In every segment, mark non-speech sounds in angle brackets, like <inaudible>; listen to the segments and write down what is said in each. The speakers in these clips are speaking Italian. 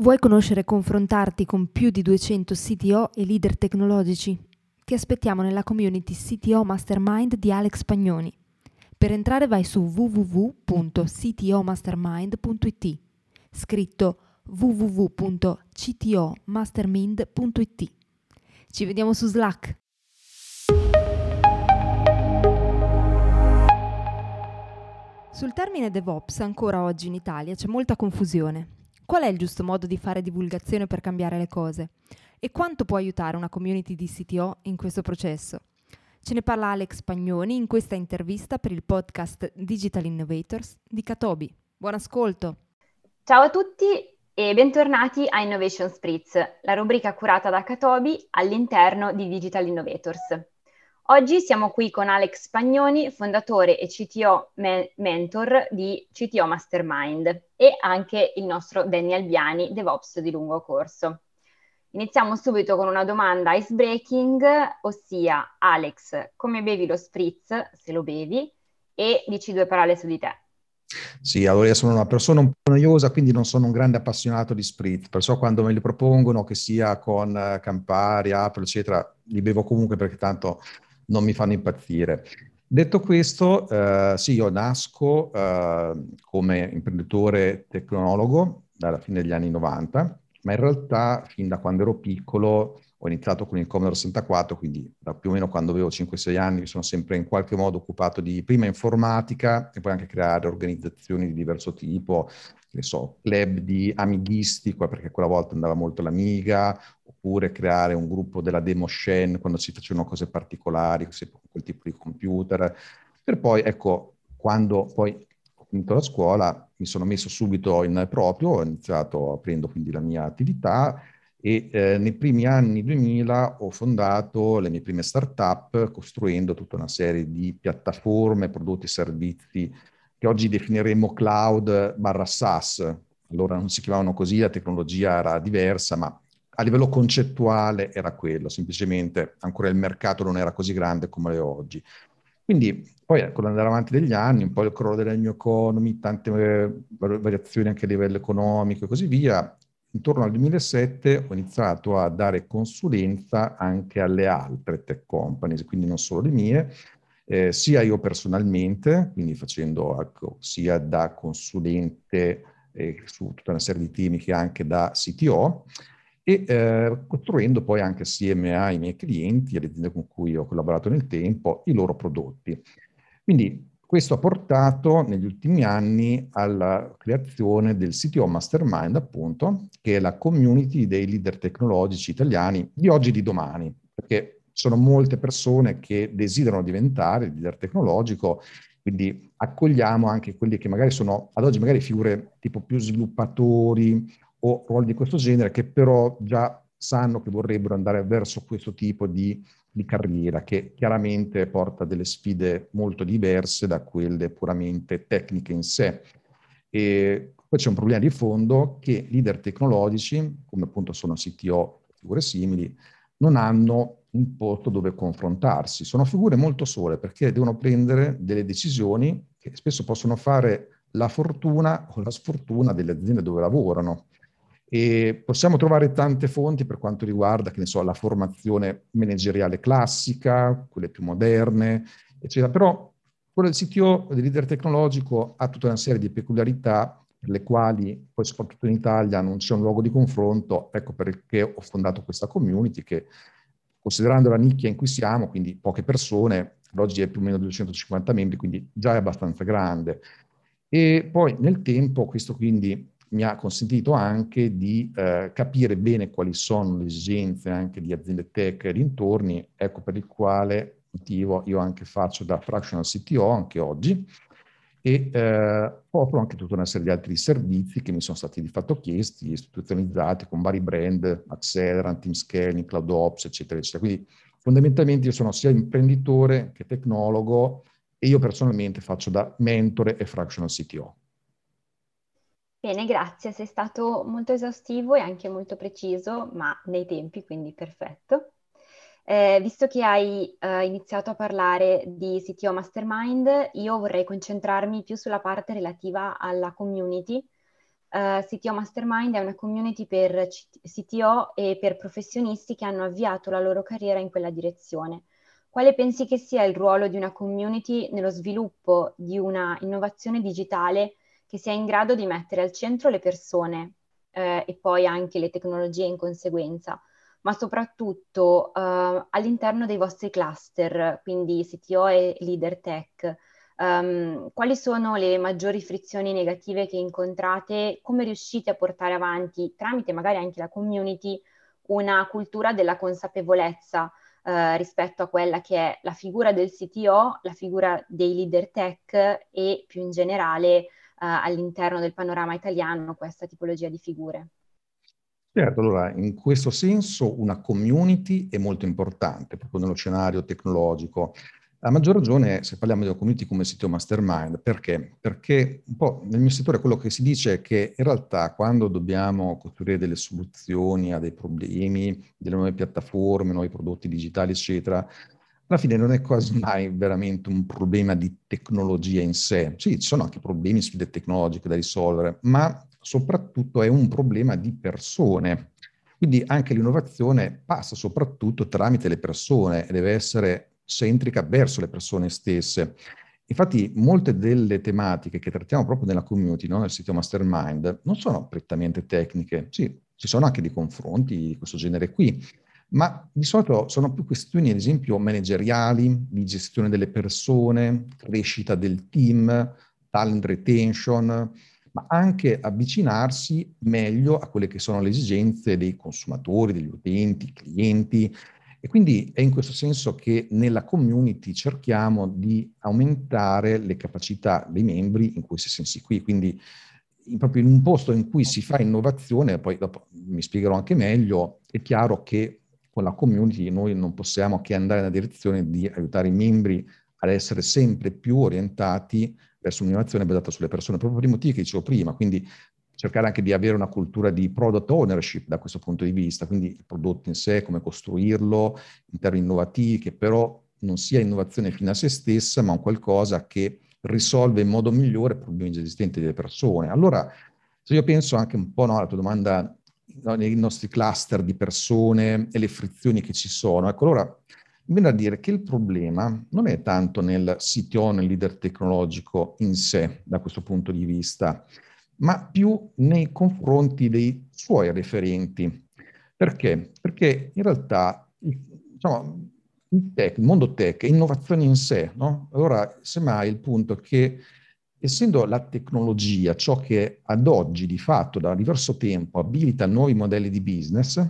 Vuoi conoscere e confrontarti con più di 200 CTO e leader tecnologici? Ti aspettiamo nella community CTO Mastermind di Alex Pagnoni. Per entrare vai su www.ctomastermind.it, scritto www.ctomastermind.it. Ci vediamo su Slack. Sul termine DevOps ancora oggi in Italia c'è molta confusione. Qual è il giusto modo di fare divulgazione per cambiare le cose? E quanto può aiutare una community di CTO in questo processo? Ce ne parla Alex Pagnoni in questa intervista per il podcast Digital Innovators di Katobi. Buon ascolto! Ciao a tutti e bentornati a Innovation Spritz, la rubrica curata da Katobi all'interno di Digital Innovators. Oggi siamo qui con Alex Spagnoni, fondatore e CTO me- mentor di CTO Mastermind e anche il nostro Danny Albiani, DevOps di lungo corso. Iniziamo subito con una domanda ice breaking, ossia Alex, come bevi lo spritz, se lo bevi, e dici due parole su di te. Sì, allora io sono una persona un po' noiosa, quindi non sono un grande appassionato di spritz, perciò quando me li propongono, che sia con Campari, Apple, eccetera, li bevo comunque perché tanto non mi fanno impazzire. Detto questo, eh, sì, io nasco eh, come imprenditore tecnologo dalla fine degli anni 90, ma in realtà fin da quando ero piccolo ho iniziato con il Commodore 64, quindi da più o meno quando avevo 5-6 anni mi sono sempre in qualche modo occupato di prima informatica e poi anche creare organizzazioni di diverso tipo, che so, club di amighisti, perché quella volta andava molto l'Amiga, oppure creare un gruppo della demo Shen quando si facevano cose particolari, quel tipo di computer, per poi, ecco, quando poi ho finito la scuola mi sono messo subito in proprio, ho iniziato aprendo quindi la mia attività e eh, nei primi anni 2000 ho fondato le mie prime start-up costruendo tutta una serie di piattaforme, prodotti e servizi che oggi definiremmo cloud barra SaaS. Allora non si chiamavano così, la tecnologia era diversa, ma a livello concettuale era quello, semplicemente ancora il mercato non era così grande come è oggi. Quindi poi con l'andare avanti degli anni, un po' il crollo della new economy, tante eh, variazioni anche a livello economico e così via, intorno al 2007 ho iniziato a dare consulenza anche alle altre tech companies, quindi non solo le mie, eh, sia io personalmente, quindi facendo ecco, sia da consulente eh, su tutta una serie di temi che anche da CTO, e eh, costruendo poi anche assieme ai miei clienti, alle aziende con cui ho collaborato nel tempo, i loro prodotti. Quindi questo ha portato negli ultimi anni alla creazione del CTO Mastermind, appunto, che è la community dei leader tecnologici italiani di oggi e di domani, perché sono molte persone che desiderano diventare leader tecnologico, quindi accogliamo anche quelli che magari sono ad oggi magari figure tipo più sviluppatori o ruoli di questo genere che però già sanno che vorrebbero andare verso questo tipo di, di carriera che chiaramente porta delle sfide molto diverse da quelle puramente tecniche in sé. E poi c'è un problema di fondo che leader tecnologici, come appunto sono CTO, figure simili, non hanno un posto dove confrontarsi. Sono figure molto sole perché devono prendere delle decisioni che spesso possono fare la fortuna o la sfortuna delle aziende dove lavorano. E possiamo trovare tante fonti per quanto riguarda, che ne so, la formazione manageriale classica, quelle più moderne, eccetera. Però quello del CTO, del leader tecnologico, ha tutta una serie di peculiarità per le quali poi soprattutto in Italia non c'è un luogo di confronto, ecco perché ho fondato questa community che considerando la nicchia in cui siamo, quindi poche persone, oggi è più o meno 250 membri, quindi già è abbastanza grande. E poi nel tempo questo quindi mi ha consentito anche di eh, capire bene quali sono le esigenze anche di aziende tech e dintorni, ecco per il quale motivo io anche faccio da fractional CTO anche oggi e eh, offro anche tutta una serie di altri servizi che mi sono stati di fatto chiesti, istituzionalizzati con vari brand, Accelerant, Team Scaling, CloudOps, eccetera, eccetera. Quindi fondamentalmente io sono sia imprenditore che tecnologo e io personalmente faccio da mentore e fractional CTO. Bene, grazie, sei stato molto esaustivo e anche molto preciso, ma nei tempi, quindi perfetto. Eh, visto che hai eh, iniziato a parlare di CTO Mastermind, io vorrei concentrarmi più sulla parte relativa alla community, uh, CTO Mastermind è una community per CTO e per professionisti che hanno avviato la loro carriera in quella direzione. Quale pensi che sia il ruolo di una community nello sviluppo di una innovazione digitale che sia in grado di mettere al centro le persone eh, e poi anche le tecnologie in conseguenza, ma soprattutto eh, all'interno dei vostri cluster, quindi CTO e leader tech? Um, quali sono le maggiori frizioni negative che incontrate? Come riuscite a portare avanti, tramite magari anche la community, una cultura della consapevolezza uh, rispetto a quella che è la figura del CTO, la figura dei leader tech e più in generale uh, all'interno del panorama italiano questa tipologia di figure? Certo, allora in questo senso una community è molto importante proprio nello scenario tecnologico. A maggior ragione se parliamo di una community come sito mastermind, perché? Perché un po' nel mio settore quello che si dice è che in realtà quando dobbiamo costruire delle soluzioni a dei problemi, delle nuove piattaforme, nuovi prodotti digitali, eccetera, alla fine non è quasi mai veramente un problema di tecnologia in sé. Sì, ci sono anche problemi, sfide tecnologiche da risolvere, ma soprattutto è un problema di persone. Quindi anche l'innovazione passa soprattutto tramite le persone e deve essere centrica verso le persone stesse. Infatti molte delle tematiche che trattiamo proprio nella community, no? nel sito Mastermind, non sono prettamente tecniche, sì, ci sono anche dei confronti di questo genere qui, ma di solito sono più questioni, ad esempio, manageriali, di gestione delle persone, crescita del team, talent retention, ma anche avvicinarsi meglio a quelle che sono le esigenze dei consumatori, degli utenti, clienti, e quindi è in questo senso che nella community cerchiamo di aumentare le capacità dei membri in questi sensi qui. Quindi in, proprio in un posto in cui si fa innovazione, poi dopo mi spiegherò anche meglio, è chiaro che con la community noi non possiamo che andare nella direzione di aiutare i membri ad essere sempre più orientati verso un'innovazione basata sulle persone, proprio per i motivi che dicevo prima. Quindi cercare anche di avere una cultura di product ownership da questo punto di vista, quindi il prodotto in sé, come costruirlo in termini innovativi, che però non sia innovazione fino a se stessa, ma un qualcosa che risolve in modo migliore problemi già esistenti delle persone. Allora, se io penso anche un po' no, alla tua domanda no, nei nostri cluster di persone e le frizioni che ci sono, ecco, allora viene a dire che il problema non è tanto nel CTO, nel leader tecnologico in sé, da questo punto di vista, ma più nei confronti dei suoi referenti. Perché? Perché in realtà diciamo, il, tech, il mondo tech è innovazione in sé. No? Allora, semmai il punto è che essendo la tecnologia ciò che ad oggi di fatto da diverso tempo abilita nuovi modelli di business,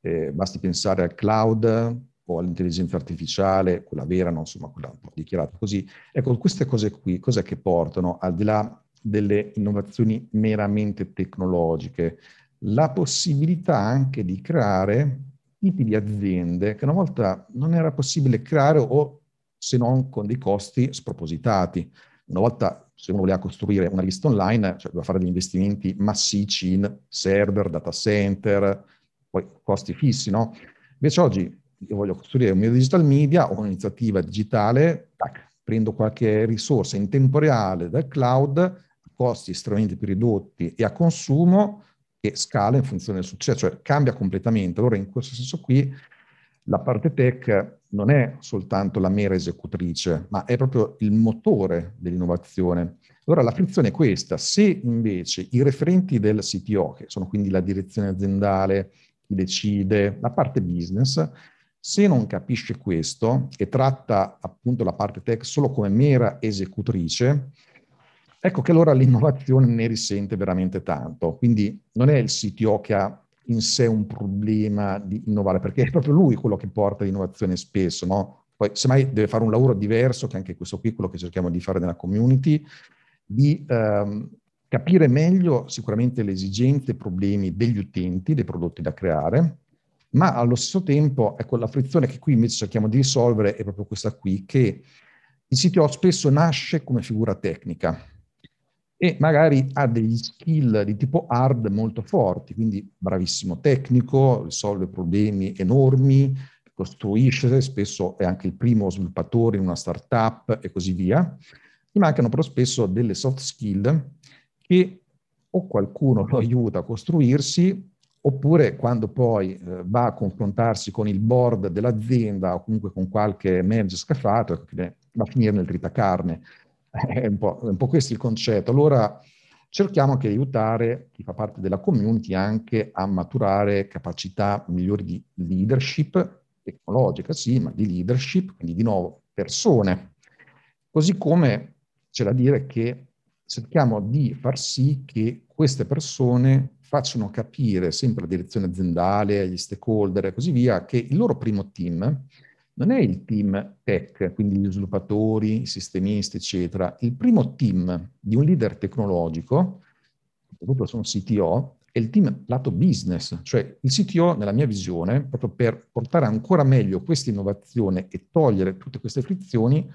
eh, basti pensare al cloud o all'intelligenza artificiale, quella vera, non insomma quella dichiarata così, ecco queste cose qui, cos'è che portano al di là delle innovazioni meramente tecnologiche, la possibilità anche di creare tipi di aziende che una volta non era possibile creare o se non con dei costi spropositati. Una volta se uno voleva costruire una rivista online, cioè doveva fare degli investimenti massicci in server, data center, poi costi fissi, no? Invece oggi io voglio costruire un mio digital media o un'iniziativa digitale, tac, prendo qualche risorsa in tempo reale dal cloud, costi estremamente più ridotti e a consumo che scala in funzione del successo, cioè cambia completamente. Allora in questo senso qui la parte tech non è soltanto la mera esecutrice, ma è proprio il motore dell'innovazione. Allora la frizione è questa, se invece i referenti del CTO, che sono quindi la direzione aziendale, chi decide, la parte business, se non capisce questo e tratta appunto la parte tech solo come mera esecutrice, Ecco che allora <laughs> l'innovazione ne risente veramente tanto. Quindi non è il CTO che ha in sé un problema di innovare, perché è proprio lui quello che porta l'innovazione spesso, no? Poi semmai deve fare un lavoro diverso, che anche questo qui è quello che cerchiamo di fare nella community, di ehm, capire meglio sicuramente le esigenze e i problemi degli utenti, dei prodotti da creare, ma allo stesso tempo, ecco, la frizione che qui invece cerchiamo di risolvere è proprio questa qui, che il CTO spesso nasce come figura tecnica, e magari ha degli skill di tipo hard molto forti, quindi bravissimo tecnico, risolve problemi enormi, costruisce, spesso è anche il primo sviluppatore in una startup e così via. Gli mancano però spesso delle soft skill che o qualcuno lo aiuta a costruirsi, oppure quando poi eh, va a confrontarsi con il board dell'azienda o comunque con qualche manager scafato, ecco va a finire nel tritacarne. <laughs> È un, po', è un po' questo il concetto. Allora cerchiamo anche di aiutare chi fa parte della community anche a maturare capacità migliori di leadership, tecnologica sì, ma di leadership, quindi di nuovo persone. Così come c'è da dire che cerchiamo di far sì che queste persone facciano capire sempre alla direzione aziendale, agli stakeholder e così via, che il loro primo team non è il team tech, quindi gli sviluppatori, i sistemisti, eccetera. Il primo team di un leader tecnologico, soprattutto sono CTO, è il team lato business, cioè il CTO, nella mia visione, proprio per portare ancora meglio questa innovazione e togliere tutte queste frizioni,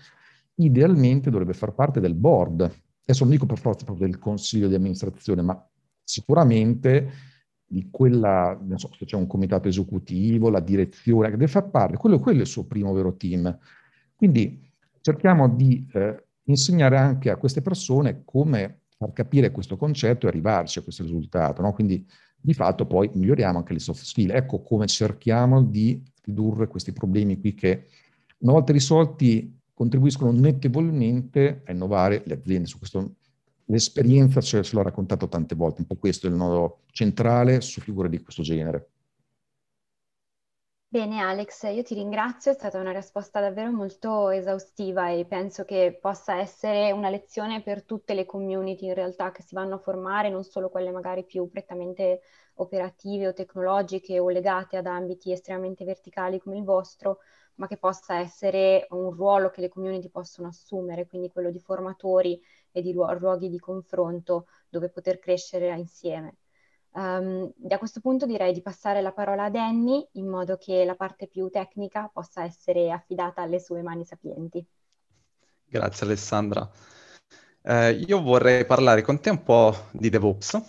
idealmente dovrebbe far parte del board. Adesso non dico per forza proprio del consiglio di amministrazione, ma sicuramente di quella, non so se c'è un comitato esecutivo, la direzione, che deve far parte, quello, quello è il suo primo vero team. Quindi cerchiamo di eh, insegnare anche a queste persone come far capire questo concetto e arrivarci a questo risultato. No? Quindi di fatto poi miglioriamo anche le soft skill. Ecco come cerchiamo di ridurre questi problemi qui che una volta risolti contribuiscono notevolmente a innovare le aziende. Su questo l'esperienza ce, ce l'ho raccontato tante volte, un po' questo è il nodo centrale su figure di questo genere. Bene Alex, io ti ringrazio, è stata una risposta davvero molto esaustiva e penso che possa essere una lezione per tutte le community in realtà che si vanno a formare, non solo quelle magari più prettamente operative o tecnologiche o legate ad ambiti estremamente verticali come il vostro, ma che possa essere un ruolo che le community possono assumere, quindi quello di formatori e di luoghi di confronto dove poter crescere insieme. Um, da questo punto direi di passare la parola ad Annie in modo che la parte più tecnica possa essere affidata alle sue mani sapienti. Grazie Alessandra. Eh, io vorrei parlare con te un po' di DevOps,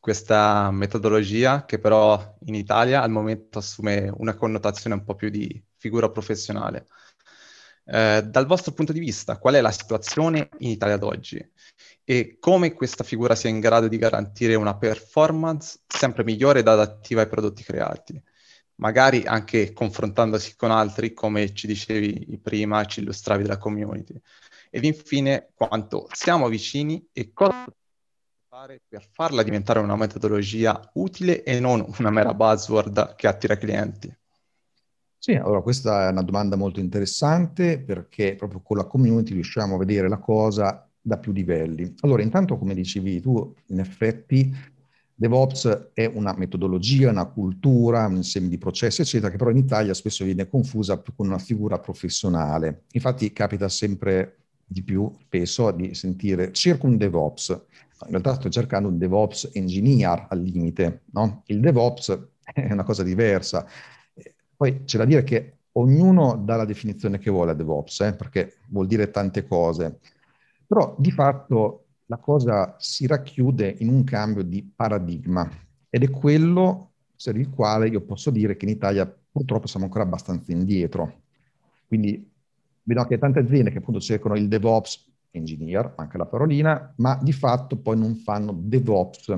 questa metodologia che però in Italia al momento assume una connotazione un po' più di figura professionale. Eh, dal vostro punto di vista, qual è la situazione in Italia ad oggi e come questa figura sia in grado di garantire una performance sempre migliore ed adattiva ai prodotti creati? Magari anche confrontandosi con altri, come ci dicevi prima, ci illustravi della community. Ed infine, quanto siamo vicini e cosa fare per farla diventare una metodologia utile e non una mera buzzword che attira clienti? Sì, allora questa è una domanda molto interessante perché proprio con la community riusciamo a vedere la cosa da più livelli. Allora, intanto, come dicevi tu, in effetti DevOps è una metodologia, una cultura, un insieme di processi, eccetera, che però in Italia spesso viene confusa con una figura professionale. Infatti capita sempre di più, spesso, di sentire cerco un DevOps. In realtà sto cercando un DevOps engineer al limite. No? Il DevOps <laughs> è una cosa diversa poi c'è da dire che ognuno dà la definizione che vuole a DevOps, eh, perché vuol dire tante cose, però di fatto la cosa si racchiude in un cambio di paradigma ed è quello per il quale io posso dire che in Italia purtroppo siamo ancora abbastanza indietro. Quindi vedo anche tante aziende che appunto cercano il DevOps engineer, anche la parolina, ma di fatto poi non fanno DevOps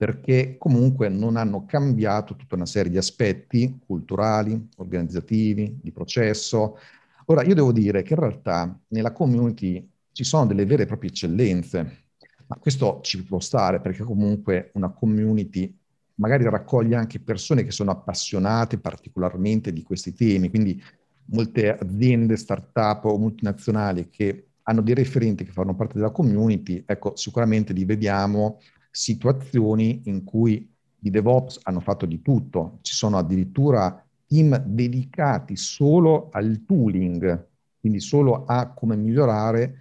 perché comunque non hanno cambiato tutta una serie di aspetti culturali, organizzativi, di processo. Ora, io devo dire che in realtà nella community ci sono delle vere e proprie eccellenze, ma questo ci può stare perché comunque una community magari raccoglie anche persone che sono appassionate particolarmente di questi temi, quindi molte aziende, start-up o multinazionali che hanno dei referenti che fanno parte della community, ecco, sicuramente li vediamo situazioni in cui i DevOps hanno fatto di tutto, ci sono addirittura team dedicati solo al tooling, quindi solo a come migliorare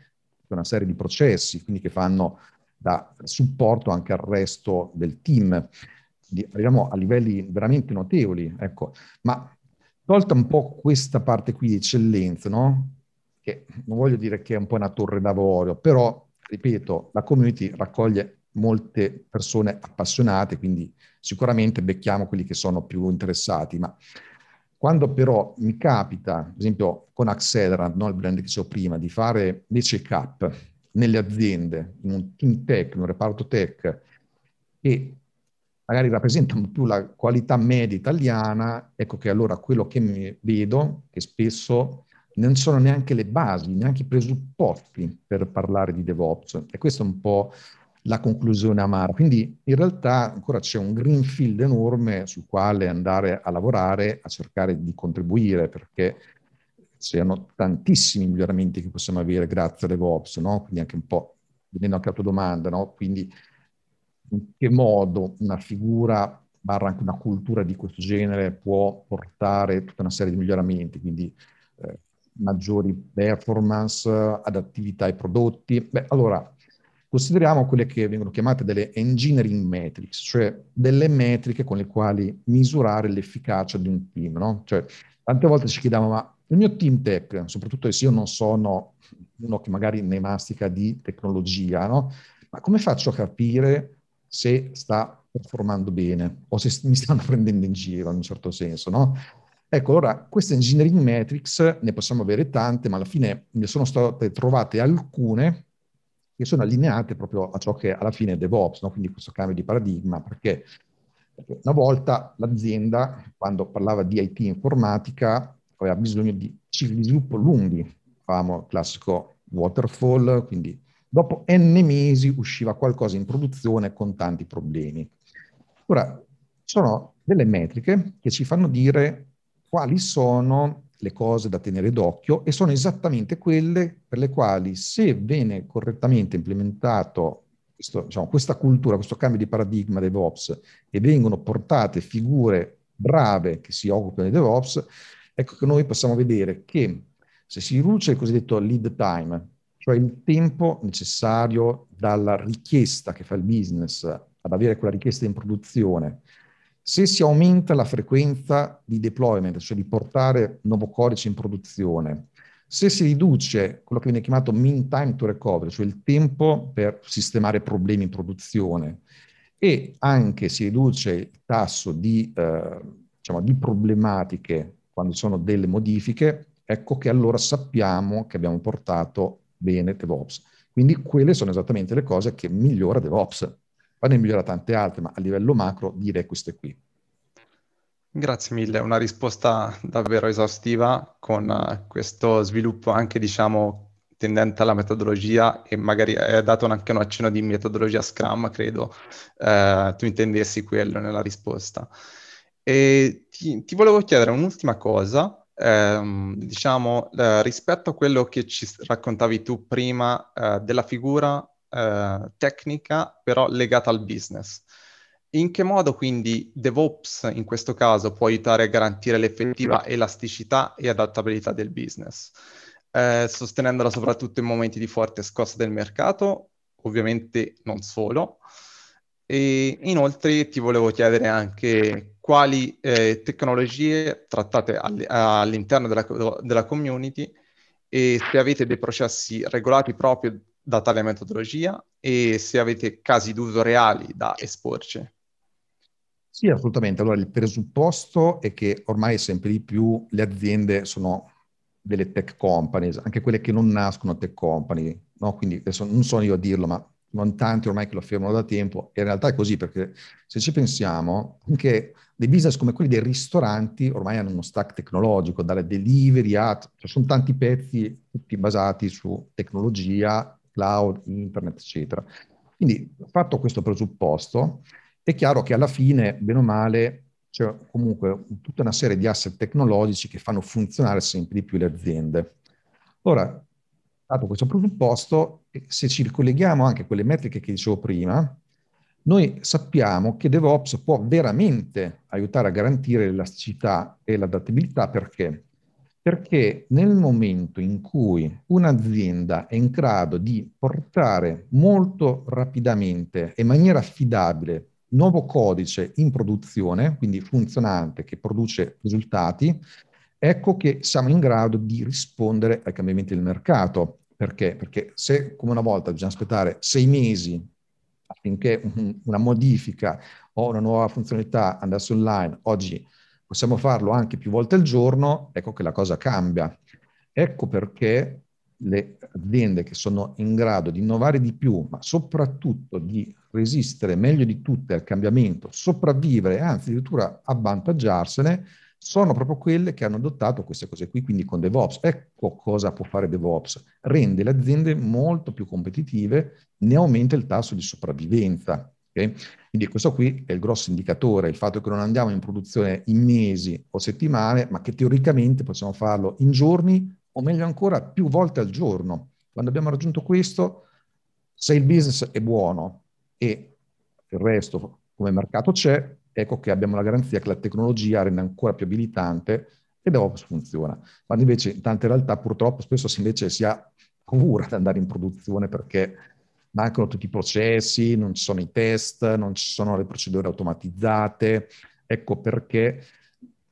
una serie di processi, quindi che fanno da supporto anche al resto del team. Arriviamo a livelli veramente notevoli, ecco. Ma tolta un po' questa parte qui di eccellenza, no? Che non voglio dire che è un po' una torre d'avorio, però, ripeto, la community raccoglie molte persone appassionate, quindi sicuramente becchiamo quelli che sono più interessati, ma quando però mi capita, ad esempio con Accelerant, no, il brand che dicevo prima, di fare dei check-up nelle aziende, in un team tech, in un reparto tech, e magari rappresentano più la qualità media italiana, ecco che allora quello che vedo, che spesso non sono neanche le basi, neanche i presupposti per parlare di DevOps. E questa è un po' la conclusione amara. Quindi in realtà ancora c'è un greenfield enorme sul quale andare a lavorare, a cercare di contribuire, perché c'erano tantissimi miglioramenti che possiamo avere grazie a DevOps, no? Quindi anche un po', venendo anche alla tua domanda, no? Quindi in che modo una figura barra anche una cultura di questo genere può portare tutta una serie di miglioramenti, quindi eh, maggiori performance, adattività ai prodotti. Beh, allora, consideriamo quelle che vengono chiamate delle engineering metrics, cioè delle metriche con le quali misurare l'efficacia di un team, no? Cioè, tante volte ci chiediamo, ma il mio team tech, soprattutto se io non sono uno che magari ne mastica di tecnologia, no? Ma come faccio a capire se sta performando bene o se mi stanno <laughs> prendendo in giro in un certo senso, no? Ecco, allora, queste engineering metrics ne possiamo avere tante, ma alla fine ne sono state trovate alcune che sono allineate proprio a ciò che alla fine è DevOps, no? quindi questo cambio di paradigma, perché, perché una volta l'azienda, quando parlava di IT informatica, aveva bisogno di cicli di sviluppo lunghi, il classico waterfall, quindi dopo n mesi usciva qualcosa in produzione con tanti problemi. Ora, sono delle metriche che ci fanno dire quali sono le cose da tenere d'occhio e sono esattamente quelle per le quali se viene correttamente implementato questo, diciamo, questa cultura, questo cambio di paradigma DevOps e vengono portate figure brave che si occupano di DevOps, ecco che noi possiamo vedere che se si riduce il cosiddetto lead time, cioè il tempo necessario dalla richiesta che fa il business ad avere quella richiesta in produzione se si aumenta la frequenza di deployment, cioè di portare nuovo codice in produzione, se si riduce quello che viene chiamato mean time to recovery, cioè il tempo per sistemare problemi in produzione, e anche si riduce il tasso di, eh, diciamo, di problematiche quando ci sono delle modifiche, ecco che allora sappiamo che abbiamo portato bene DevOps. Quindi quelle sono esattamente le cose che migliora DevOps. Poi ne migliora tante altre, ma a livello macro direi queste qui. Grazie mille, una risposta davvero esaustiva con uh, questo sviluppo anche, diciamo, tendente alla metodologia e magari hai dato anche un accenno di metodologia Scrum, credo uh, tu intendessi quello nella risposta. E ti, ti volevo chiedere un'ultima cosa, ehm, diciamo, eh, rispetto a quello che ci raccontavi tu prima eh, della figura eh, tecnica, però legata al business. In che modo quindi DevOps in questo caso può aiutare a garantire l'effettiva elasticità e adattabilità del business, eh, sostenendola soprattutto in momenti di forte scossa del mercato, ovviamente non solo. E inoltre ti volevo chiedere anche quali eh, tecnologie trattate all- all'interno della, della community e se avete dei processi regolati proprio da tale metodologia e se avete casi d'uso reali da esporci. Sì, assolutamente. Allora, il presupposto è che ormai sempre di più le aziende sono delle tech companies, anche quelle che non nascono tech company, no? Quindi adesso non sono io a dirlo, ma non tanti ormai che lo affermano da tempo, e in realtà è così perché se ci pensiamo, anche dei business come quelli dei ristoranti ormai hanno uno stack tecnologico, dalle delivery a... Cioè sono tanti pezzi tutti basati su tecnologia cloud, internet, eccetera. Quindi, fatto questo presupposto, è chiaro che alla fine, bene o male, c'è comunque tutta una serie di asset tecnologici che fanno funzionare sempre di più le aziende. Ora, dato questo presupposto, se ci ricolleghiamo anche a quelle metriche che dicevo prima, noi sappiamo che DevOps può veramente aiutare a garantire l'elasticità e l'adattabilità perché? Perché nel momento in cui un'azienda è in grado di portare molto rapidamente e in maniera affidabile nuovo codice in produzione, quindi funzionante, che produce risultati, ecco che siamo in grado di rispondere ai cambiamenti del mercato. Perché? Perché se come una volta bisogna aspettare sei mesi affinché una modifica o una nuova funzionalità andasse online, oggi possiamo farlo anche più volte al giorno, ecco che la cosa cambia. Ecco perché le aziende che sono in grado di innovare di più, ma soprattutto di resistere meglio di tutte al cambiamento, sopravvivere, anzi addirittura avvantaggiarsene, sono proprio quelle che hanno adottato queste cose qui, quindi con DevOps. Ecco cosa può fare DevOps. Rende le aziende molto più competitive, ne aumenta il tasso di sopravvivenza. Okay? Quindi questo qui è il grosso indicatore, il fatto che non andiamo in produzione in mesi o settimane, ma che teoricamente possiamo farlo in giorni o meglio ancora più volte al giorno. Quando abbiamo raggiunto questo, se il business è buono e il resto come mercato c'è, ecco che abbiamo la garanzia che la tecnologia rende ancora più abilitante e DevOps funziona. Quando invece in tante realtà purtroppo spesso invece si ha paura di andare in produzione perché mancano tutti i processi, non ci sono i test, non ci sono le procedure automatizzate. Ecco perché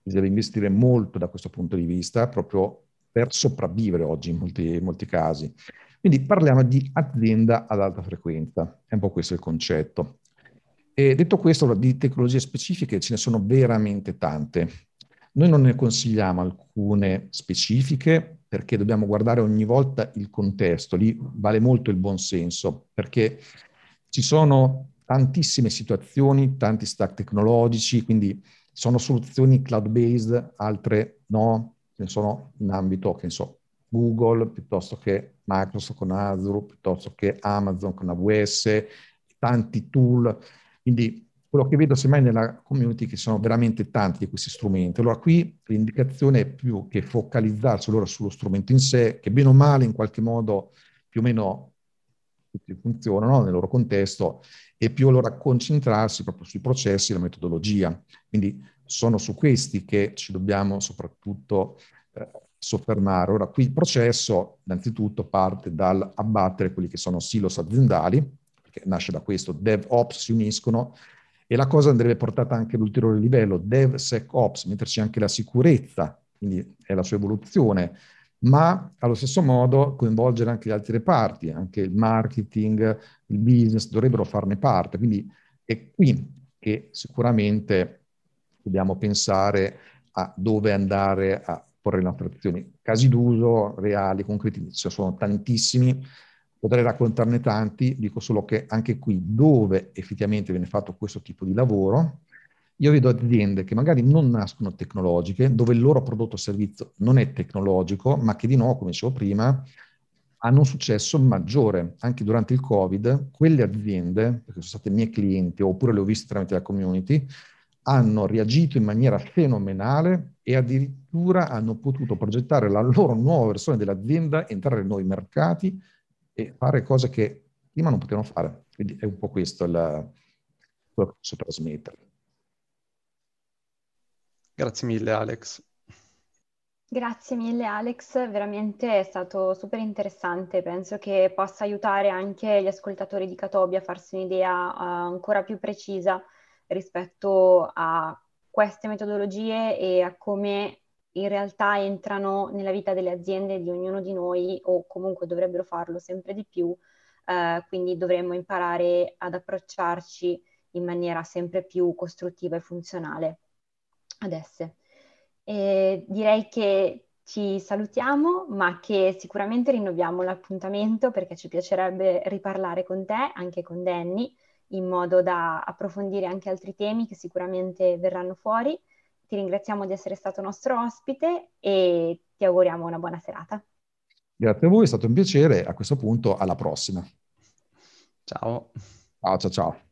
deve investire molto da questo punto di vista proprio per sopravvivere oggi in molti, in molti casi. Quindi parliamo di azienda ad alta frequenza, è un po' questo il concetto. E detto questo, di tecnologie specifiche ce ne sono veramente tante. Noi non ne consigliamo alcune specifiche perché dobbiamo guardare ogni volta il contesto, lì vale molto il buonsenso, perché ci sono tantissime situazioni, tanti stack tecnologici, quindi sono soluzioni cloud-based, altre no, ce ne sono in ambito, che ne so, Google, piuttosto che Microsoft con Azure, piuttosto che Amazon con AWS, tanti tool. Quindi quello che vedo semmai nella community che sono veramente tanti di questi strumenti. Allora qui l'indicazione è più che focalizzarsi allora sullo strumento in sé, che bene o male in qualche modo più o meno tutti funzionano nel loro contesto, e più allora concentrarsi proprio sui processi e la metodologia. Quindi sono su questi che ci dobbiamo soprattutto eh, soffermare. Ora, qui il processo innanzitutto parte dal abbattere quelli che sono silos aziendali, perché nasce da questo, DevOps si uniscono e la cosa andrebbe portata anche all'ulteriore livello, DevSecOps, metterci anche la sicurezza, quindi è la sua evoluzione, ma allo stesso modo coinvolgere anche le altre reparti, anche il marketing, il business dovrebbero farne parte. Quindi è qui che sicuramente dobbiamo pensare a dove andare a porre le nostre azioni. Casi d'uso reali, concreti, ce ne sono tantissimi, potrei raccontarne tanti, dico solo che anche qui dove effettivamente viene fatto questo tipo di lavoro, io vedo aziende che magari non nascono tecnologiche, dove il loro prodotto o servizio non è tecnologico, ma che di nuovo, come dicevo prima, hanno un successo maggiore. Anche durante il Covid, quelle aziende, perché sono state mie clienti, oppure le ho viste tramite la community, hanno reagito in maniera fenomenale e addirittura hanno potuto progettare la loro nuova versione dell'azienda, entrare in nuovi mercati e fare cose che prima non potevano fare. Quindi è un po' questo il, quello che posso trasmettere. Grazie mille Alex. Grazie mille Alex, veramente è stato super interessante, penso che possa aiutare anche gli ascoltatori di Catobi a farsi un'idea uh, ancora più precisa rispetto a queste metodologie e a come in realtà entrano nella vita delle aziende di ognuno di noi o comunque dovrebbero farlo sempre di più, eh, quindi dovremmo imparare ad approcciarci in maniera sempre più costruttiva e funzionale ad esse. E direi che ci salutiamo, ma che sicuramente rinnoviamo l'appuntamento perché ci piacerebbe riparlare con te, anche con Danny, in modo da approfondire anche altri temi che sicuramente verranno fuori. Ti ringraziamo di essere stato nostro ospite e ti auguriamo una buona serata. Grazie a voi, è stato un piacere. A questo punto, alla prossima. Ciao. Ciao, ciao, ciao.